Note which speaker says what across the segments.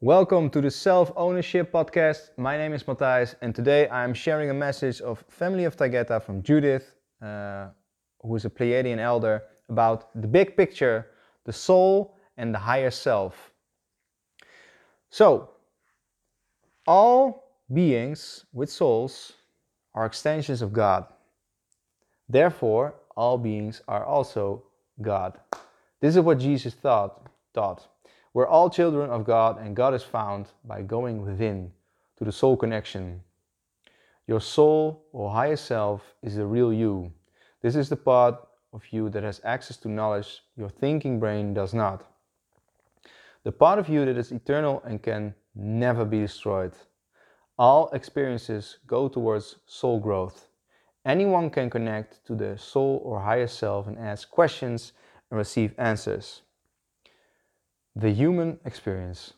Speaker 1: Welcome to the Self Ownership Podcast. My name is Matthijs, and today I am sharing a message of Family of Taygeta from Judith, uh, who is a Pleiadian elder, about the big picture, the soul, and the higher self. So, all beings with souls are extensions of God. Therefore, all beings are also God. This is what Jesus thought, taught. We're all children of God, and God is found by going within to the soul connection. Your soul or higher self is the real you. This is the part of you that has access to knowledge your thinking brain does not. The part of you that is eternal and can never be destroyed. All experiences go towards soul growth. Anyone can connect to the soul or higher self and ask questions and receive answers. The human experience.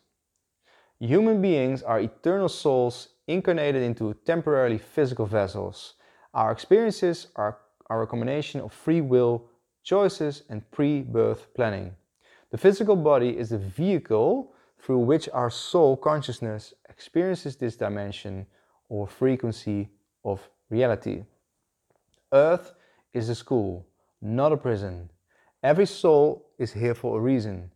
Speaker 1: Human beings are eternal souls incarnated into temporarily physical vessels. Our experiences are, are a combination of free will, choices, and pre birth planning. The physical body is the vehicle through which our soul consciousness experiences this dimension or frequency of reality. Earth is a school, not a prison. Every soul is here for a reason.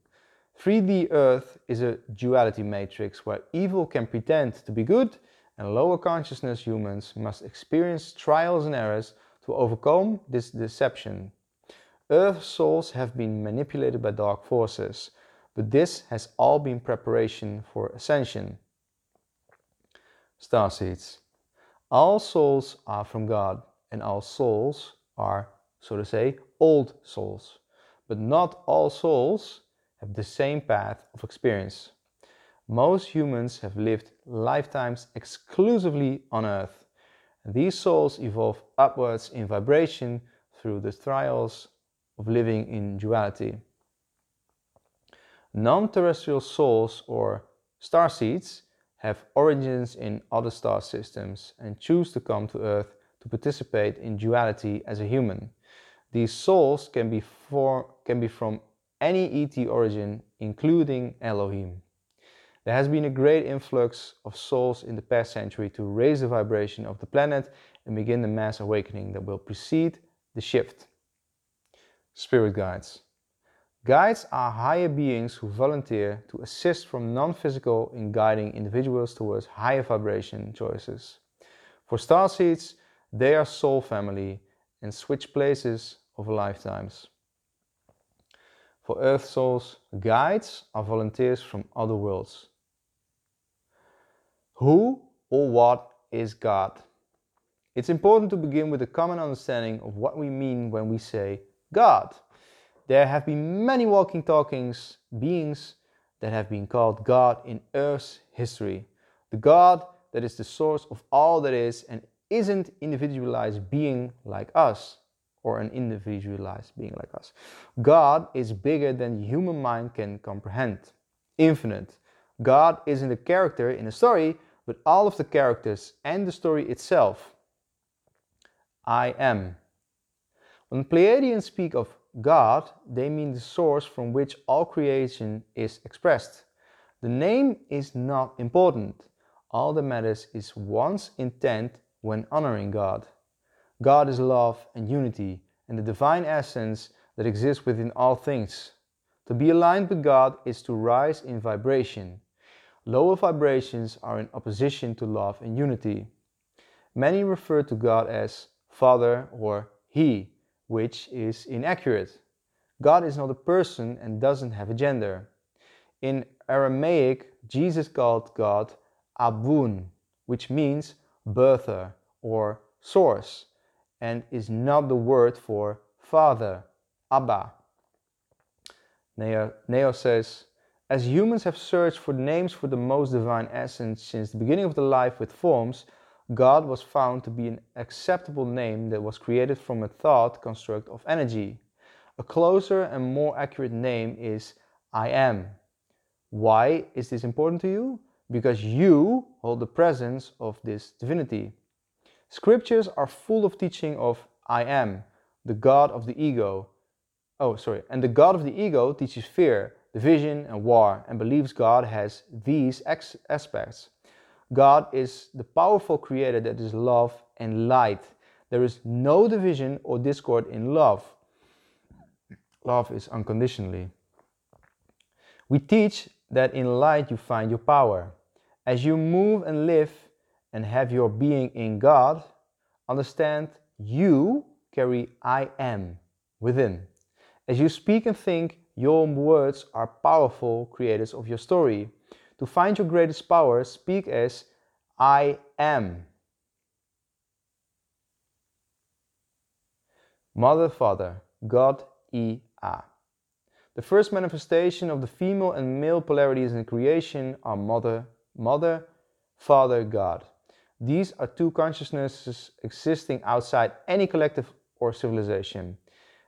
Speaker 1: 3D Earth is a duality matrix where evil can pretend to be good and lower consciousness humans must experience trials and errors to overcome this deception. Earth souls have been manipulated by dark forces, but this has all been preparation for ascension. Star seeds. All souls are from God, and all souls are, so to say, old souls. But not all souls have the same path of experience. Most humans have lived lifetimes exclusively on Earth. These souls evolve upwards in vibration through the trials of living in duality. Non terrestrial souls or star seeds have origins in other star systems and choose to come to Earth to participate in duality as a human. These souls can be, for, can be from any ET origin, including Elohim. There has been a great influx of souls in the past century to raise the vibration of the planet and begin the mass awakening that will precede the shift. Spirit guides. Guides are higher beings who volunteer to assist from non physical in guiding individuals towards higher vibration choices. For star seeds, they are soul family and switch places over lifetimes. For Earth souls, guides are volunteers from other worlds. Who or what is God? It's important to begin with a common understanding of what we mean when we say God. There have been many walking talkings beings that have been called God in Earth's history. The God that is the source of all that is and isn't individualized being like us or an individualized being like us. God is bigger than human mind can comprehend, infinite. God isn't a character in a story, but all of the characters and the story itself. I am. When Pleiadians speak of God, they mean the source from which all creation is expressed. The name is not important. All that matters is one's intent when honoring God. God is love and unity and the divine essence that exists within all things. To be aligned with God is to rise in vibration. Lower vibrations are in opposition to love and unity. Many refer to God as Father or He, which is inaccurate. God is not a person and doesn't have a gender. In Aramaic, Jesus called God Abwoon, which means birther or source, and is not the word for father, Abba. Neo, says, as humans have searched for names for the most divine essence since the beginning of the life with forms, God was found to be an acceptable name that was created from a thought construct of energy. A closer and more accurate name is I am. Why is this important to you? Because you hold the presence of this divinity. Scriptures are full of teaching of I am, the God of the ego. Oh, sorry. And the God of the ego teaches fear, division, and war, and believes God has these aspects. God is the powerful creator that is love and light. There is no division or discord in love. Love is unconditionally. We teach that in light you find your power. As you move and live and have your being in God, understand you carry I am within. As you speak and think, your words are powerful creators of your story. To find your greatest power, speak as I am. Mother, Father, God, E, A. The first manifestation of the female and male polarities in creation are Mother, Mother, Father, God. These are two consciousnesses existing outside any collective or civilization.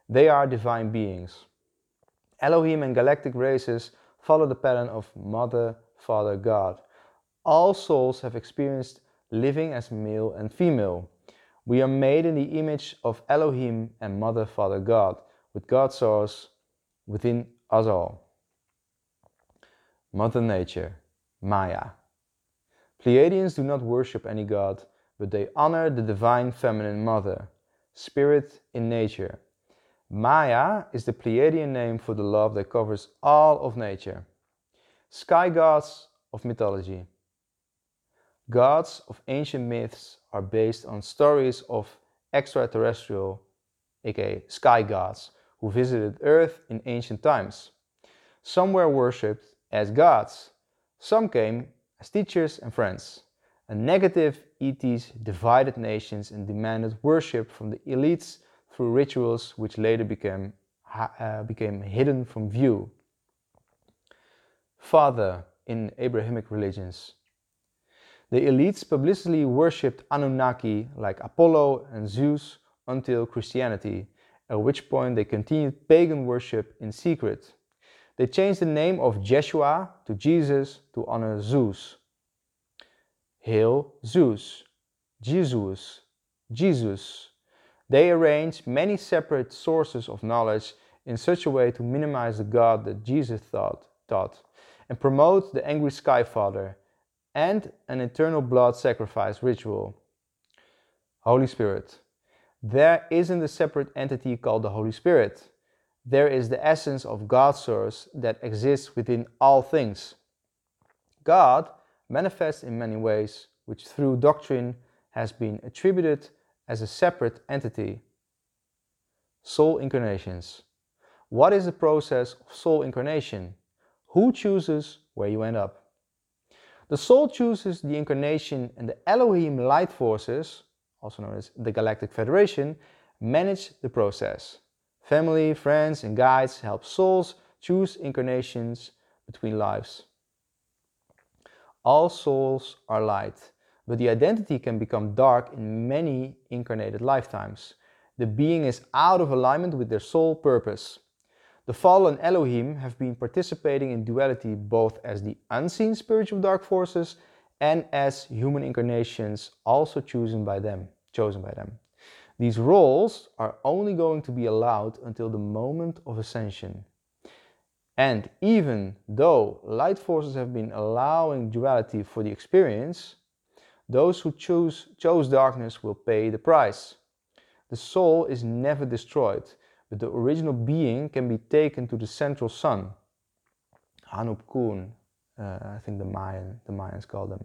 Speaker 1: They are divine beings. Elohim and galactic races follow the pattern of Mother, Father, God. All souls have experienced living as male and female. We are made in the image of Elohim and Mother, Father, God, with God's source within us all. Mother Nature, Maya. Pleiadians do not worship any god, but they honor the divine feminine mother, spirit in nature. Maya is the Pleiadian name for the love that covers all of nature. Sky gods of mythology. Gods of ancient myths are based on stories of extraterrestrial, aka sky gods, who visited Earth in ancient times. Some were worshipped as gods, some came as teachers and friends. A negative ETs divided nations and demanded worship from the elites through rituals which later became, uh, became hidden from view. Father in Abrahamic religions. The elites publicly worshipped Anunnaki like Apollo and Zeus until Christianity, at which point they continued pagan worship in secret. They changed the name of Jeshua to Jesus to honor Zeus. Hail Zeus, Jesus, Jesus, they arrange many separate sources of knowledge in such a way to minimize the God that Jesus thought, taught and promote the angry Sky Father and an eternal blood sacrifice ritual. Holy Spirit. There isn't a separate entity called the Holy Spirit. There is the essence of God's source that exists within all things. God manifests in many ways, which through doctrine has been attributed as a separate entity. Soul incarnations. What is the process of soul incarnation? Who chooses where you end up? The soul chooses the incarnation and the Elohim light forces, also known as the Galactic Federation, manage the process. Family, friends, and guides help souls choose incarnations between lives. All souls are light but the identity can become dark in many incarnated lifetimes. The being is out of alignment with their soul purpose. The fallen Elohim have been participating in duality both as the unseen spiritual dark forces and as human incarnations also chosen by them, chosen by them. These roles are only going to be allowed until the moment of ascension. And even though light forces have been allowing duality for the experience, those who choose, chose darkness will pay the price. The soul is never destroyed, but the original being can be taken to the central sun. Hunab Ku, uh, I think the Mayan, the Mayans call them.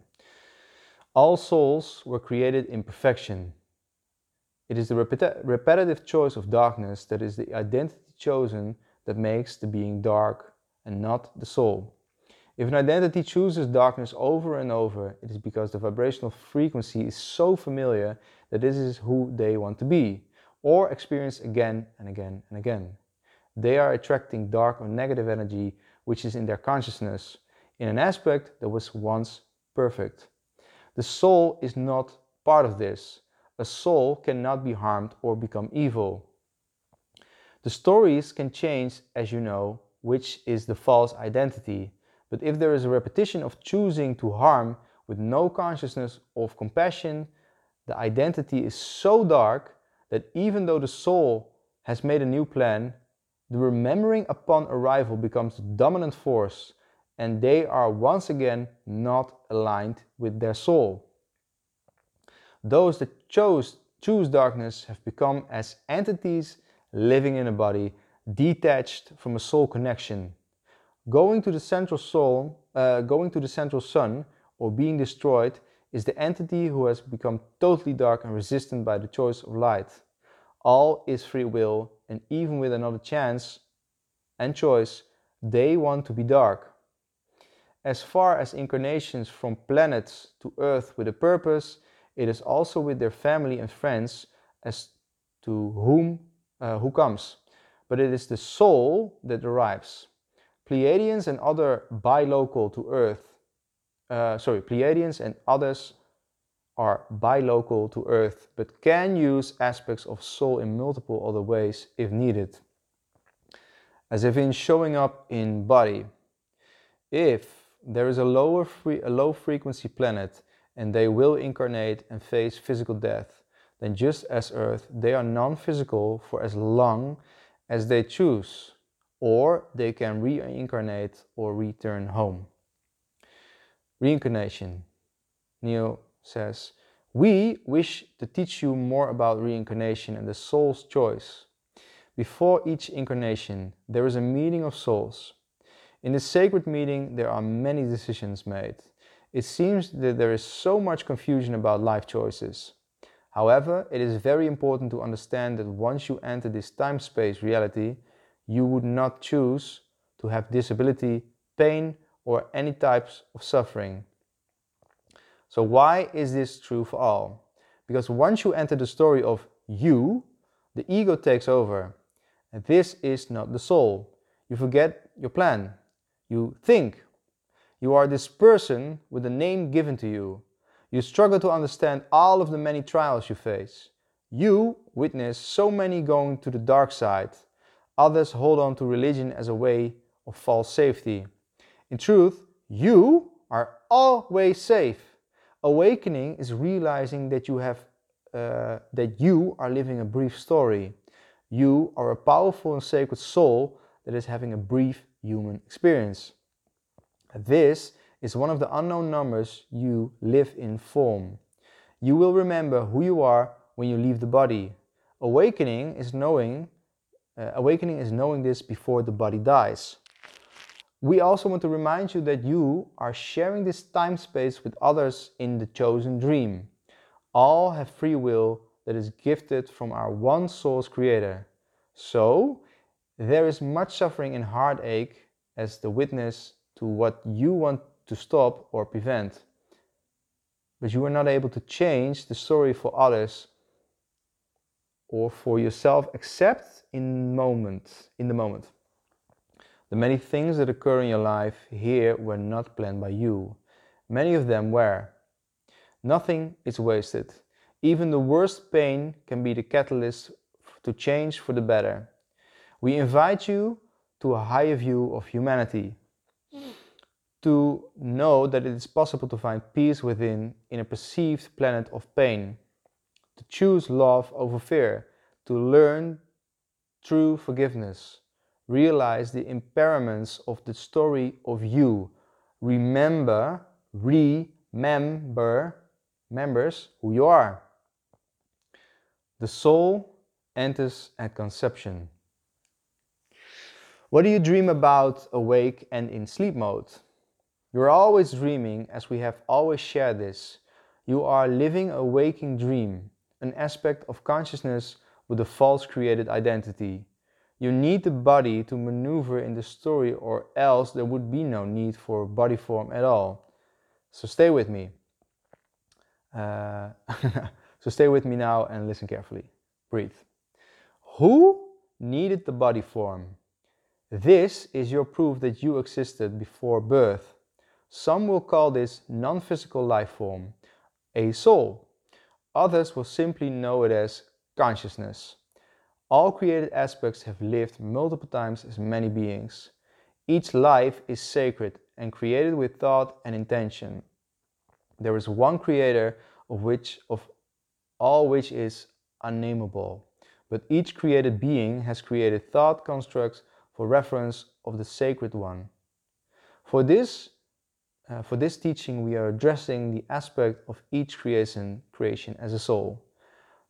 Speaker 1: All souls were created in perfection. It is the repeti repetitive choice of darkness that is the identity chosen that makes the being dark and not the soul. If an identity chooses darkness over and over, it is because the vibrational frequency is so familiar that this is who they want to be, or experience again and again and again. They are attracting dark or negative energy which is in their consciousness, in an aspect that was once perfect. The soul is not part of this. A soul cannot be harmed or become evil. The stories can change, as you know, which is the false identity but if there is a repetition of choosing to harm with no consciousness of compassion, the identity is so dark that even though the soul has made a new plan, the remembering upon arrival becomes the dominant force and they are once again not aligned with their soul. Those that chose, choose darkness have become as entities living in a body, detached from a soul connection. Going to the central soul, uh, going to the central sun, or being destroyed is the entity who has become totally dark and resistant by the choice of light. All is free will, and even with another chance and choice, they want to be dark. As far as incarnations from planets to Earth with a purpose, it is also with their family and friends as to whom uh, who comes, but it is the soul that arrives. Pleiadians and other bilocal to Earth, uh, sorry, Pleiadians and others are bilocal to Earth, but can use aspects of soul in multiple other ways if needed. As if in showing up in body. If there is a lower free, a low frequency planet and they will incarnate and face physical death, then just as Earth, they are non-physical for as long as they choose, or they can reincarnate or return home. Reincarnation. Neil says, We wish to teach you more about reincarnation and the soul's choice. Before each incarnation, there is a meeting of souls. In this sacred meeting, there are many decisions made. It seems that there is so much confusion about life choices. However, it is very important to understand that once you enter this time-space reality, you would not choose to have disability, pain, or any types of suffering. So why is this true for all? Because once you enter the story of you, the ego takes over. And this is not the soul. You forget your plan. You think. You are this person with a name given to you. You struggle to understand all of the many trials you face. You witness so many going to the dark side. Others hold on to religion as a way of false safety. In truth, you are always safe. Awakening is realizing that you have uh, that you are living a brief story. You are a powerful and sacred soul that is having a brief human experience. This is one of the unknown numbers you live in form. You will remember who you are when you leave the body. Awakening is knowing uh, awakening is knowing this before the body dies. We also want to remind you that you are sharing this time space with others in the chosen dream. All have free will that is gifted from our one source creator. So, there is much suffering and heartache as the witness to what you want to stop or prevent. But you are not able to change the story for others or for yourself except in moment in the moment. The many things that occur in your life here were not planned by you. Many of them were. Nothing is wasted. Even the worst pain can be the catalyst to change for the better. We invite you to a higher view of humanity, to know that it is possible to find peace within in a perceived planet of pain, to choose love over fear, to learn true forgiveness, realize the impairments of the story of you, remember, remember, members who you are. The soul enters at conception. What do you dream about awake and in sleep mode? You are always dreaming, as we have always shared this. You are living a waking dream, an aspect of consciousness with a false created identity. You need the body to maneuver in the story, or else there would be no need for body form at all. So stay with me. Uh, so stay with me now and listen carefully. Breathe. Who needed the body form? This is your proof that you existed before birth. Some will call this non-physical life form a soul. Others will simply know it as consciousness. All created aspects have lived multiple times as many beings. Each life is sacred and created with thought and intention. There is one creator of which of all which is unnameable, but each created being has created thought constructs for reference of the sacred one. For this, uh, for this teaching, we are addressing the aspect of each creation, creation as a soul.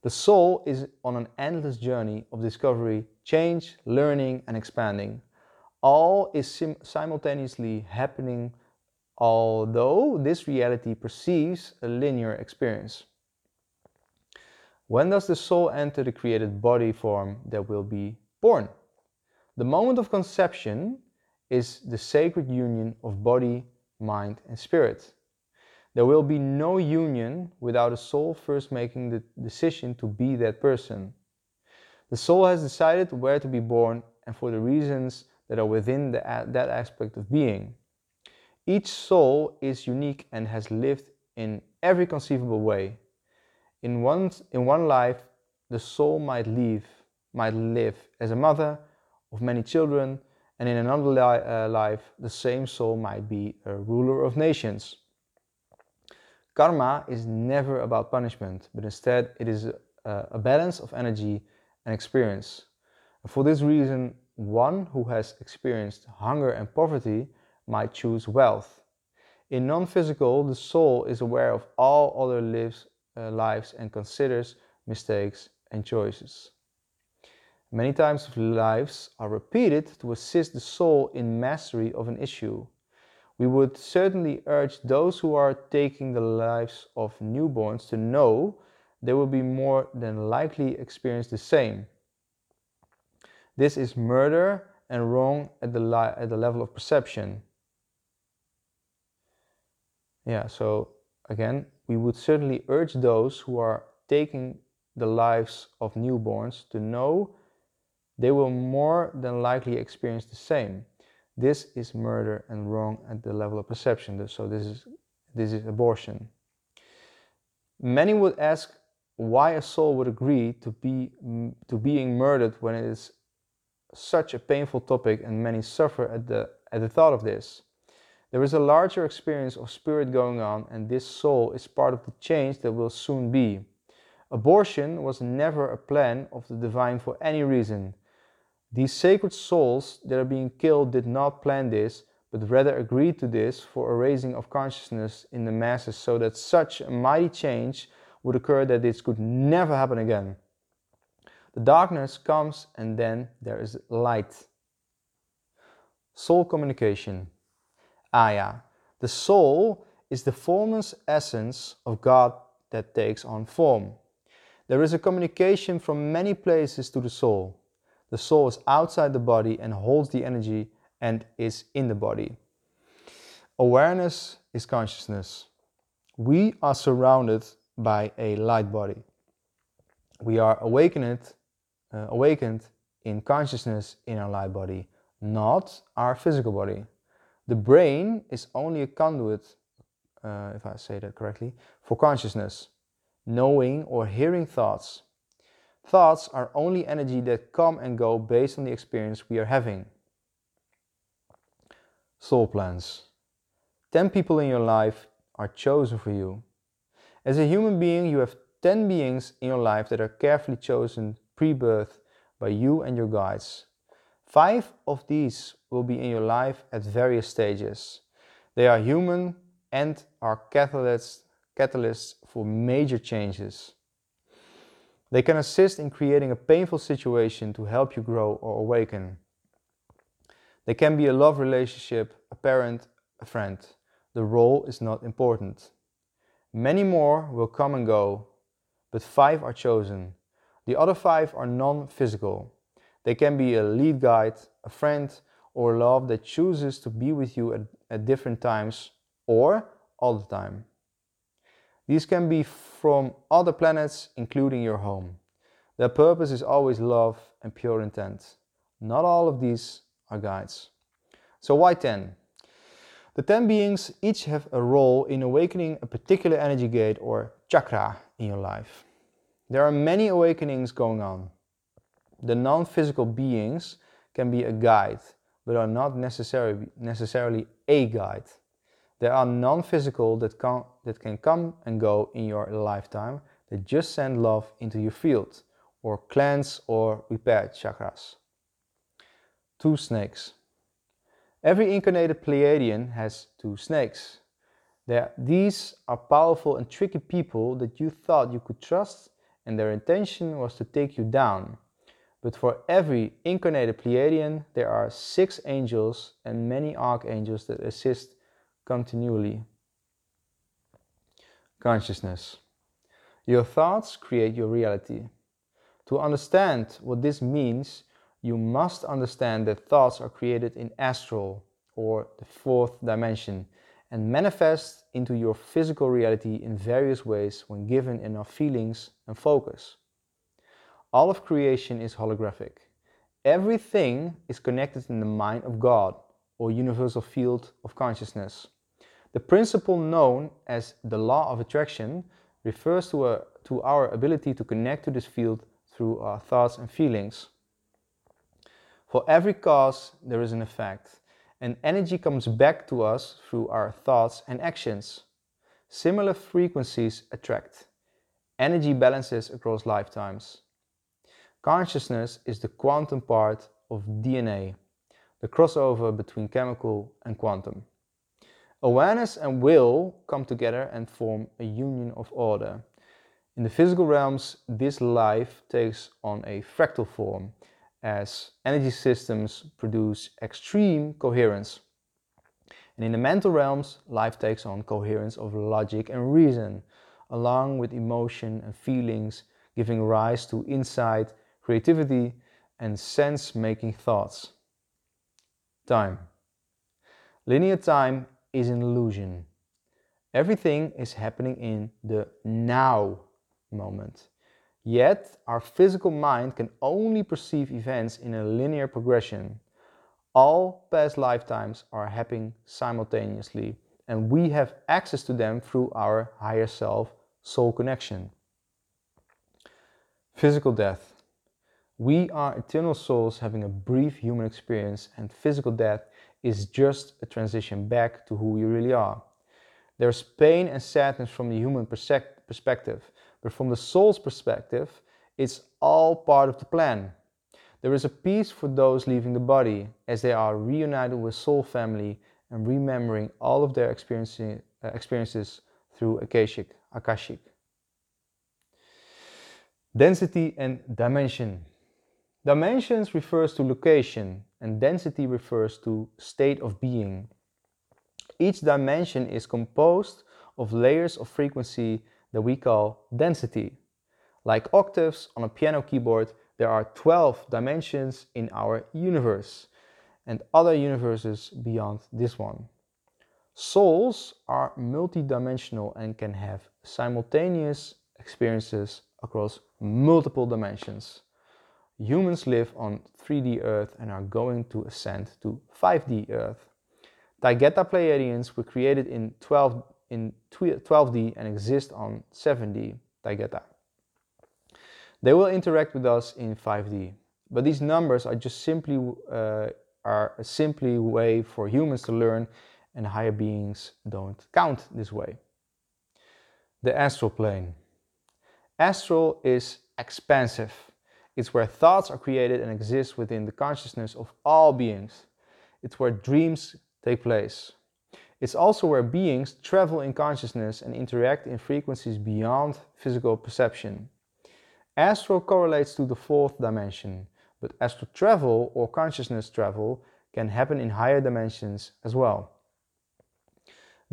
Speaker 1: The soul is on an endless journey of discovery, change, learning, and expanding. All is sim- simultaneously happening, although this reality perceives a linear experience. When does the soul enter the created body form that will be born? The moment of conception is the sacred union of body, mind, and spirit. There will be no union without a soul first making the decision to be that person. The soul has decided where to be born and for the reasons that are within the, that aspect of being. Each soul is unique and has lived in every conceivable way. In one, in one life, the soul might live, might live as a mother of many children, and in another li uh, life, the same soul might be a ruler of nations. Karma is never about punishment, but instead it is a, a balance of energy and experience. For this reason, one who has experienced hunger and poverty might choose wealth. In non physical, the soul is aware of all other lives uh, lives and considers mistakes and choices. Many times of lives are repeated to assist the soul in mastery of an issue. We would certainly urge those who are taking the lives of newborns to know they will be more than likely experience the same. This is murder and wrong at the, at the level of perception. Yeah, so again, we would certainly urge those who are taking the lives of newborns to know they will more than likely experience the same. This is murder and wrong at the level of perception. So this is this is abortion. Many would ask why a soul would agree to be to being murdered when it is such a painful topic and many suffer at the at the thought of this. There is a larger experience of spirit going on, and this soul is part of the change that will soon be. Abortion was never a plan of the divine for any reason. These sacred souls that are being killed did not plan this, but rather agreed to this for a raising of consciousness in the masses so that such a mighty change would occur that this could never happen again. The darkness comes and then there is light. Soul communication. Ah, Aya. The soul is the formless essence of God that takes on form. There is a communication from many places to the soul. The soul is outside the body and holds the energy and is in the body. Awareness is consciousness. We are surrounded by a light body. We are awakened, uh, awakened in consciousness in our light body, not our physical body. The brain is only a conduit, uh, if I say that correctly, for consciousness, knowing or hearing thoughts. Thoughts are only energy that come and go based on the experience we are having. Soul plans. 10 people in your life are chosen for you. As a human being, you have 10 beings in your life that are carefully chosen pre birth by you and your guides. Five of these will be in your life at various stages. They are human and are catalysts, catalysts for major changes. They can assist in creating a painful situation to help you grow or awaken. They can be a love relationship, a parent, a friend. The role is not important. Many more will come and go, but five are chosen. The other five are non physical. They can be a lead guide, a friend, or love that chooses to be with you at, at different times or all the time. These can be from other planets, including your home. Their purpose is always love and pure intent. Not all of these are guides. So, why 10? The 10 beings each have a role in awakening a particular energy gate or chakra in your life. There are many awakenings going on. The non physical beings can be a guide, but are not necessarily, necessarily a guide. There are non physical that, can, that can come and go in your lifetime that just send love into your field or cleanse or repair chakras. Two snakes. Every incarnated Pleiadian has two snakes. They're, these are powerful and tricky people that you thought you could trust and their intention was to take you down. But for every incarnated Pleiadian, there are six angels and many archangels that assist continually. Consciousness. Your thoughts create your reality. To understand what this means, you must understand that thoughts are created in astral or the fourth dimension and manifest into your physical reality in various ways when given enough feelings and focus. All of creation is holographic. Everything is connected in the mind of God or universal field of consciousness. The principle known as the law of attraction refers to, a, to our ability to connect to this field through our thoughts and feelings. For every cause, there is an effect, and energy comes back to us through our thoughts and actions. Similar frequencies attract. Energy balances across lifetimes. Consciousness is the quantum part of DNA, the crossover between chemical and quantum. Awareness and will come together and form a union of order. In the physical realms, this life takes on a fractal form as energy systems produce extreme coherence. And in the mental realms, life takes on coherence of logic and reason, along with emotion and feelings, giving rise to insight, creativity, and sense making thoughts. Time. Linear time is an illusion. Everything is happening in the now moment. Yet, our physical mind can only perceive events in a linear progression. All past lifetimes are happening simultaneously, and we have access to them through our higher self soul connection. Physical death. We are eternal souls having a brief human experience, and physical death is just a transition back to who we really are. There's pain and sadness from the human perspective, but from the soul's perspective, it's all part of the plan. There is a peace for those leaving the body as they are reunited with soul family and remembering all of their experiences, uh, experiences through Akashic. Akashic. Density and dimension. Dimensions refers to location and density refers to state of being. Each dimension is composed of layers of frequency that we call density. Like octaves on a piano keyboard, there are 12 dimensions in our universe and other universes beyond this one. Souls are multidimensional and can have simultaneous experiences across multiple dimensions. Humans live on 3D Earth and are going to ascend to 5D Earth. Taygeta Pleiadians were created in 12 in 12D and exist on 7D Taygeta. They will interact with us in 5D, but these numbers are just simply uh, are a simply way for humans to learn and higher beings don't count this way. The astral plane. Astral is expansive. It's where thoughts are created and exist within the consciousness of all beings. It's where dreams take place. It's also where beings travel in consciousness and interact in frequencies beyond physical perception. Astral correlates to the fourth dimension, but astral travel or consciousness travel can happen in higher dimensions as well.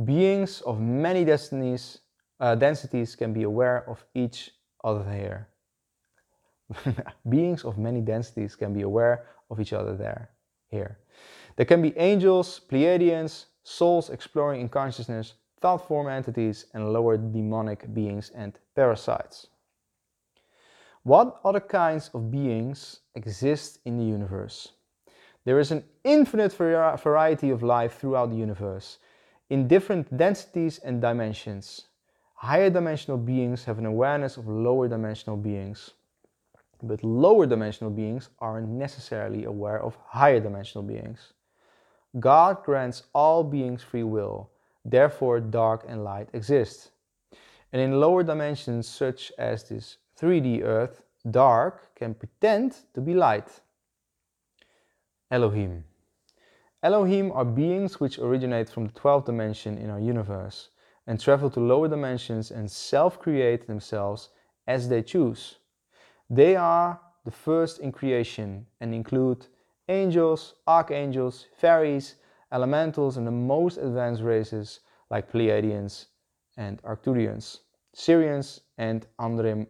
Speaker 1: Beings of many destinies, uh, densities can be aware of each other here. Beings of many densities can be aware of each other there, here. There can be angels, Pleiadians, souls exploring in consciousness, thought form entities, and lower demonic beings and parasites. What other kinds of beings exist in the universe? There is an infinite variety of life throughout the universe, in different densities and dimensions. Higher dimensional beings have an awareness of lower dimensional beings. But lower dimensional beings aren't necessarily aware of higher dimensional beings. God grants all beings free will, therefore dark and light exist. And in lower dimensions such as this 3D Earth, dark can pretend to be light. Elohim. Elohim are beings which originate from the 12th dimension in our universe and travel to lower dimensions and self create themselves as they choose. They are the first in creation and include angels, archangels, fairies, elementals, and the most advanced races like Pleiadians and Arcturians, Sirians, and Andromedans.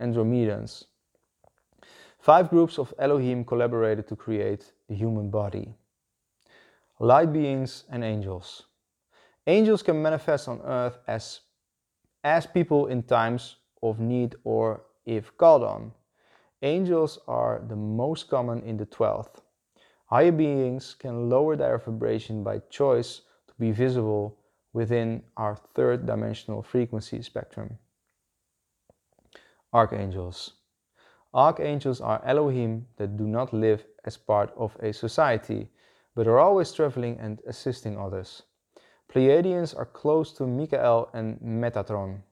Speaker 1: Andromedans. Five groups of Elohim collaborated to create the human body. Light beings and angels. Angels can manifest on earth as, as people in times of need or if called on. Angels are the most common in the 12th. Higher beings can lower their vibration by choice to be visible within our third dimensional frequency spectrum. Archangels. Archangels are Elohim that do not live as part of a society, but are always traveling and assisting others. Pleiadians are close to Michael and Metatron.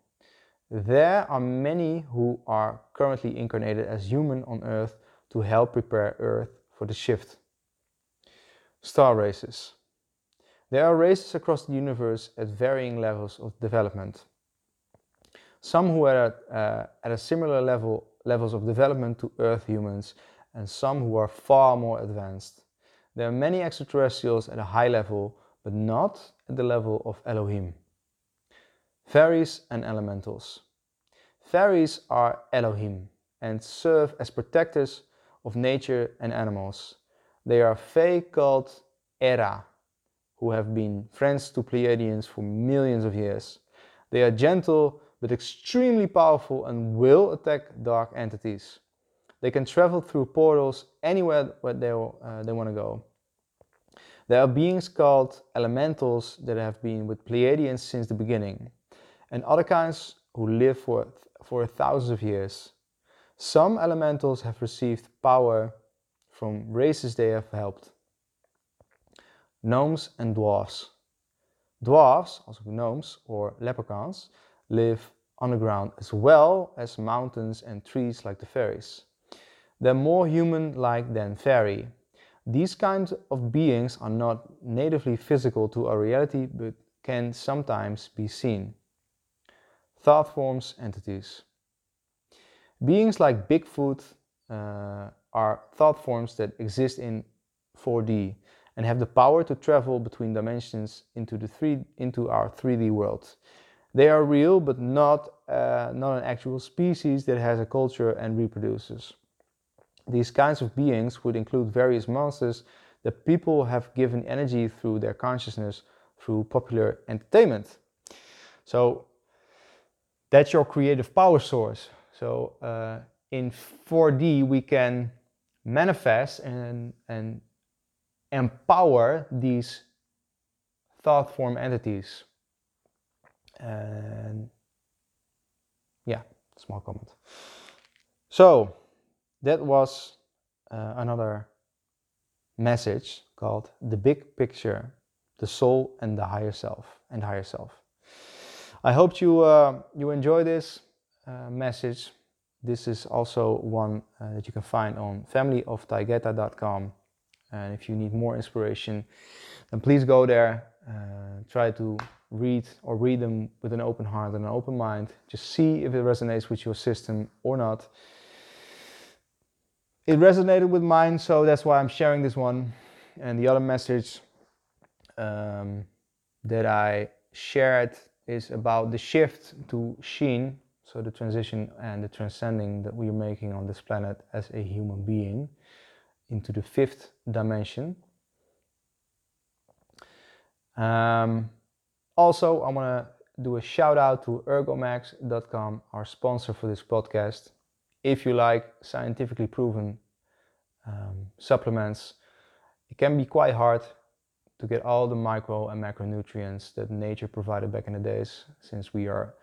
Speaker 1: There are many who are currently incarnated as human on Earth to help prepare Earth for the shift. Star races. There are races across the universe at varying levels of development. Some who are at, uh, at a similar level levels of development to Earth humans, and some who are far more advanced. There are many extraterrestrials at a high level, but not at the level of Elohim. Fairies and elementals. Fairies are Elohim and serve as protectors of nature and animals. They are Fae called Era, who have been friends to Pleiadians for millions of years. They are gentle but extremely powerful and will attack dark entities. They can travel through portals anywhere where they, uh, they want to go. There are beings called elementals that have been with Pleiadians since the beginning, and other kinds who live for, for thousands of years. Some elementals have received power from races they have helped. Gnomes and dwarfs. Dwarfs, also gnomes or leprechauns, live underground as well as mountains and trees like the fairies. They're more human-like than fairy. These kinds of beings are not natively physical to our reality but can sometimes be seen. Thought forms entities. Beings like Bigfoot uh, are thought forms that exist in 4D and have the power to travel between dimensions into, the three, into our 3D world. They are real, but not, uh, not an actual species that has a culture and reproduces. These kinds of beings would include various monsters that people have given energy through their consciousness through popular entertainment. So that's your creative power source. So uh, in 4D, we can manifest and, and empower these thought form entities and yeah, small comment. So that was uh, another message called the big picture, the soul and the higher self and higher self. I hope you uh, you enjoy this uh, message. This is also one uh, that you can find on familyoftaygeta.com. And if you need more inspiration, then please go there. Uh, try to read or read them with an open heart and an open mind. Just see if it resonates with your system or not. It resonated with mine, so that's why I'm sharing this one. And the other message um, that I shared is about the shift to Sheen, so the transition and the transcending that we are making on this planet as a human being into the fifth dimension. Um, also, I want to do a shout out to ergomax.com, our sponsor for this podcast. If you like scientifically proven um, supplements, it can be quite hard to get all the micro and macronutrients that nature provided back in the days, since we are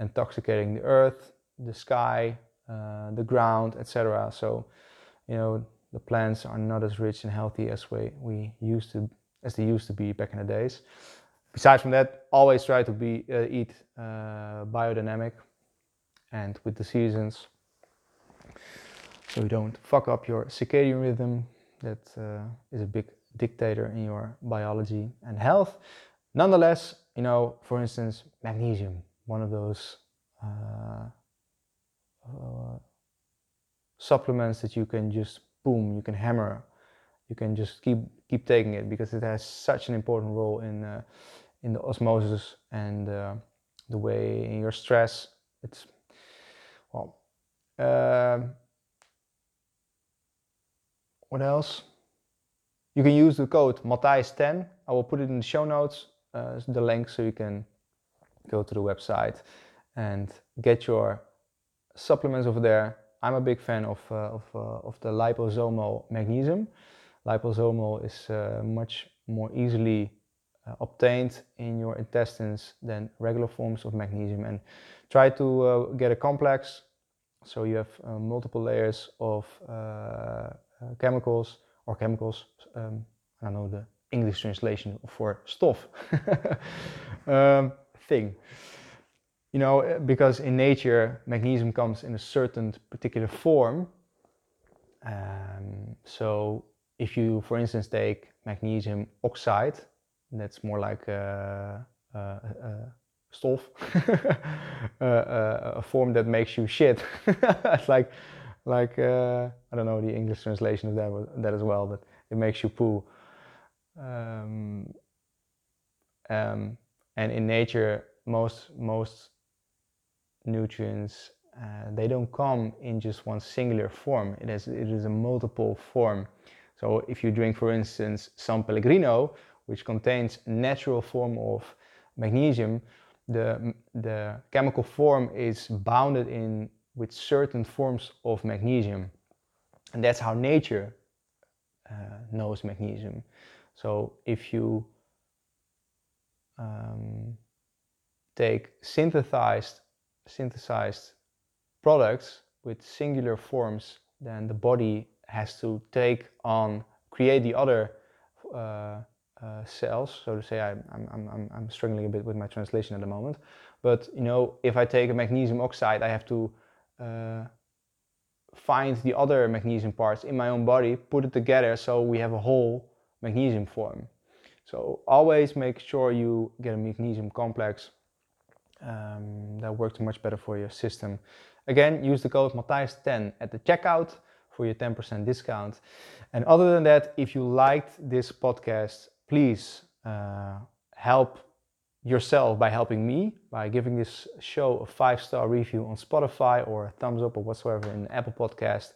Speaker 1: intoxicating the earth, the sky, uh, the ground, etc. So, you know, the plants are not as rich and healthy as we, we used to as they used to be back in the days besides from that, always try to be uh, eat uh, biodynamic. and with the seasons. So you don't fuck up your circadian rhythm that uh, is a big dictator in your biology and health. Nonetheless, you know, for instance, magnesium, one of those uh, uh, supplements that you can just boom, you can hammer, you can just keep keep taking it because it has such an important role in uh, in the osmosis and uh, the way in your stress. It's well. Um, what else? You can use the code Matthijs10. I will put it in the show notes, uh, the link, so you can go to the website and get your supplements over there. I'm a big fan of, uh, of, uh, of the liposomal magnesium. Liposomal is uh, much more easily uh, obtained in your intestines than regular forms of magnesium. And try to uh, get a complex so you have multiple layers of chemicals or chemicals. Um, I don't know the English translation for stuff um, thing. You know, eh, because in nature magnesium comes in a certain particular form. Um, so if you, for instance, take magnesium oxide, that's more like a, a, a stuff, a, a, form that makes you shit. it's like like uh, I don't know the English translation of that that as well, but it makes you poo. Um, um, and in nature, most most nutrients uh, they don't come in just one singular form. It is it is a multiple form. So if you drink, for instance, San Pellegrino, which contains natural form of magnesium, the the chemical form is bounded in with certain forms of magnesium. And that's how nature uh, knows magnesium. So if you um, take synthesized, synthesized products with singular forms, then the body has to take on, create the other uh, uh, cells. So to say, I, I'm, I'm, I'm struggling a bit with my translation at the moment. But you know, if I take a magnesium oxide, I have to uh, find the other magnesium parts in my own body, put it together so we have a whole magnesium form. So always make sure you get a magnesium complex um, that works much better for your system. Again, use the code Matthijs10 at the checkout for your 10% discount. And other than that, if you liked this podcast, please uh, help yourself by helping me by giving this show a five star review on Spotify or a thumbs up or whatsoever in Apple Podcast.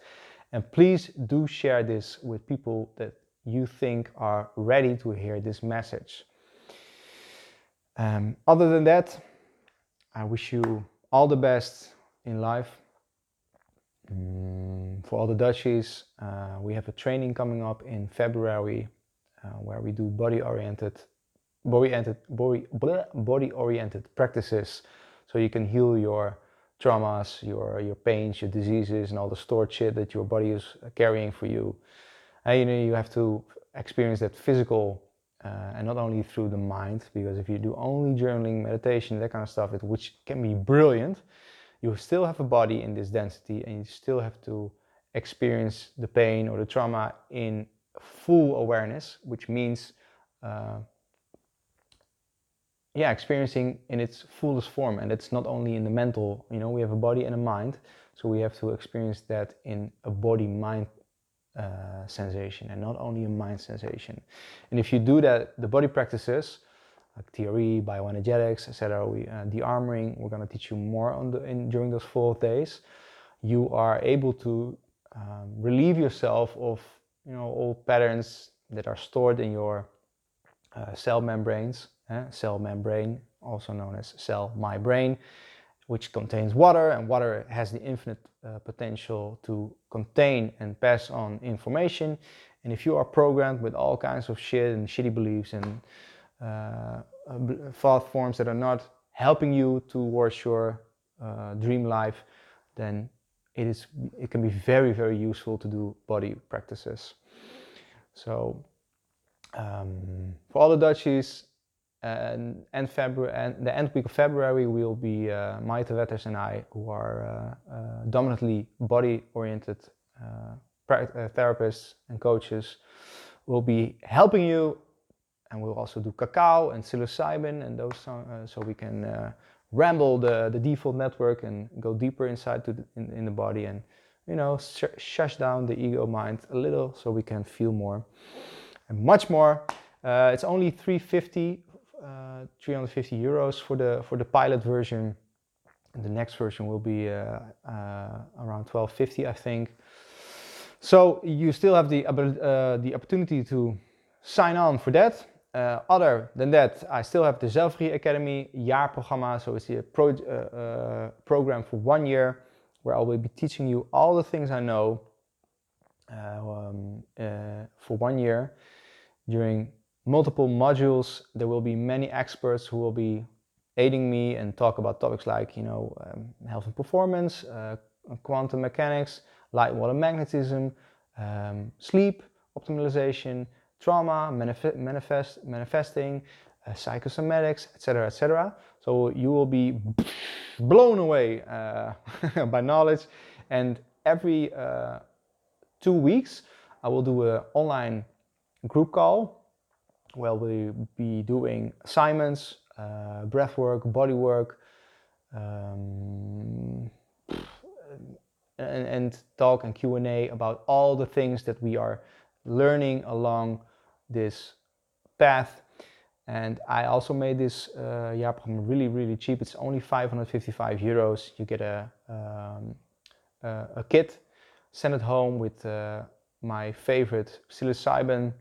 Speaker 1: And please do share this with people that you think are ready to hear this message. Um, other than that, I wish you all the best in life. Um, for all the Dutchies, uh, we have a training coming up in February uh, where we do body oriented body-oriented body, body-oriented practices so you can heal your traumas, your your pains, your diseases, and all the stored shit that your body is carrying for you. And you know you have to experience that physical uh, and not only through the mind, because if you do only journaling, meditation, that kind of stuff, which can be brilliant, you still have a body in this density, and you still have to experience the pain or the trauma in full awareness, which means uh, yeah, experiencing in its fullest form. And it's not only in the mental, you know, we have a body and a mind. So we have to experience that in a body mind uh, sensation and not only a mind sensation. And if you do that, the body practices, like theory, bioenergetics, etc., we uh, the armoring, we're going to teach you more on the in, during those four days. You are able to um, relieve yourself of you know all patterns that are stored in your uh, cell membranes cell membrane, also known as cell membrane, which contains water, and water has the infinite uh, potential to contain and pass on information. And if you are programmed with all kinds of shit and shitty beliefs and uh, thought forms that are not helping you towards your uh, dream life, then it is it can be very very useful to do body practices. So um, for all the Dutchies, and end February and the end week of February will be uh, Maite Wetters and I, who are uh, uh, dominantly body-oriented uh, uh, therapists and coaches, will be helping you, and we'll also do cacao and psilocybin and those, uh, so we can ramble the the default network and go deeper inside the, in, in the body and you know sh shush down the ego mind a little so we can feel more and much more. it's only 350 uh, 350 euros for the for the pilot version. And the next version will be uh, uh, around 1250, I think. So you still have the the opportunity to sign on for that. Uh, other than that, I still have the Zelfregie Academy jaarprogramma. So it's a pro uh, uh, program for one year where I will be teaching you all the things I know um, for one year during multiple modules. There will be many experts who will be aiding me and talk about topics like, you know, um, health and performance, uh, quantum mechanics, light water magnetism, um, sleep optimization, trauma, manif manifest, manifesting, uh, psychosomatics, etc., etc. So you will be blown away uh, by knowledge, and every uh, two weeks I will do an online group call where we'll be doing assignments, uh, breath work, body work, um, and, and, talk and Q&A about all the things that we are learning along this path. And I also made this uh, really, really cheap. It's only 555 euros. You get a, um, a, a, kit, send it home with uh, my favorite psilocybin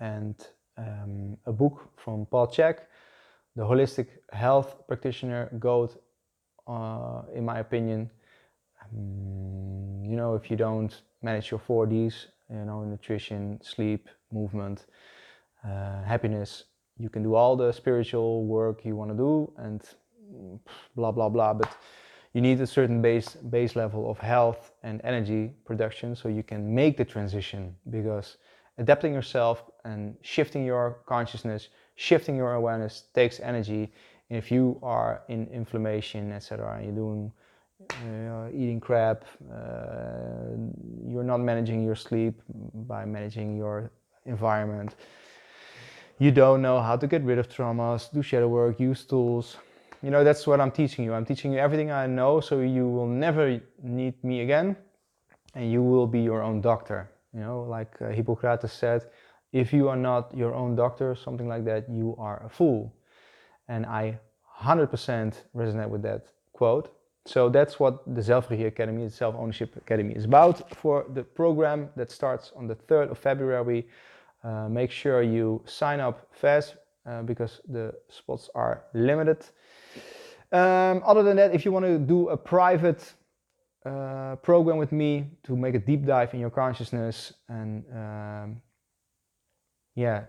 Speaker 1: and um, a book from Paul Chek, the holistic health practitioner goat, uh, in my opinion. Um, you know, if you don't manage your 4Ds, you know, nutrition, sleep, movement, uh, happiness, you can do all the spiritual work you want to do and blah blah blah. But you need a certain base base level of health and energy production so you can make the transition because adapting yourself and shifting your consciousness, shifting your awareness takes energy. And if you are in inflammation, etc., you're doing uh, eating crap, uh, you're not managing your sleep by managing your environment. You don't know how to get rid of traumas, do shadow work, use tools. You know, that's what I'm teaching you. I'm teaching you everything I know so you will never need me again and you will be your own doctor. You know, like uh, Hippocrates said, if you are not your own doctor, something like that, you are a fool. And I 100% resonate with that quote. So that's what the Zelfregie Academy, the Self Ownership Academy, is about for the program that starts on the 3rd of February. Uh, make sure you sign up fast uh, because the spots are limited. Um, other than that, if you want to do a private uh, program with me to make a deep dive in your consciousness and um, yeah,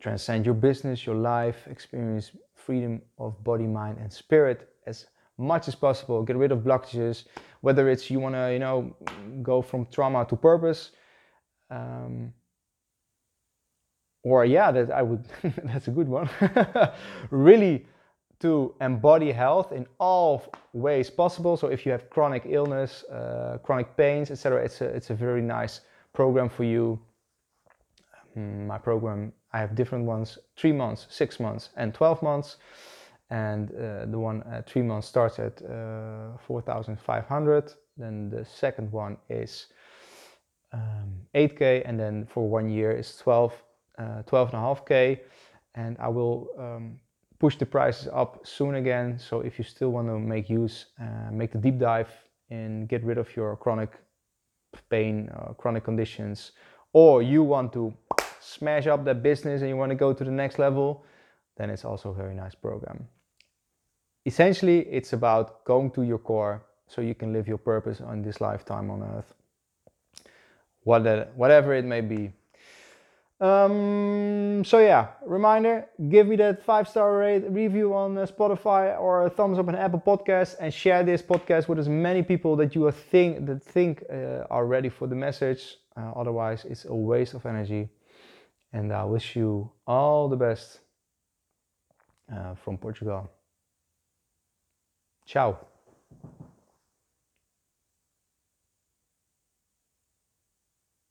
Speaker 1: transcend your business, your life, experience freedom of body, mind, and spirit as much as possible. Get rid of blockages, whether it's you want to, you know, go from trauma to purpose. Um, or yeah, that I would. that's a good one. really to embody health in all ways possible. So if you have chronic illness, uh, chronic pains, etc., it's a, it's a very nice program for you. Um, my program, I have different ones, three months, six months, and 12 months. And uh, the one at three months starts at uh, 4,500. Then the second one is um, 8K. And then for one year is 12, uh, 12.5K. And I will um, push the prices up soon again. So if you still want to make use, uh, make the deep dive and get rid of your chronic pain, uh, chronic conditions, or you want to smash up that business and you want to go to the next level, then it's also a very nice program. Essentially, it's about going to your core so you can live your purpose on this lifetime on earth. Whatever it may be. Um, so yeah, reminder, give me that five star rate review on uh, Spotify or a thumbs up on Apple Podcasts and share this podcast with as many people that you think that think uh, are ready for the message. Uh, otherwise, it's a waste of energy. And I wish you all the best uh, from Portugal. Ciao.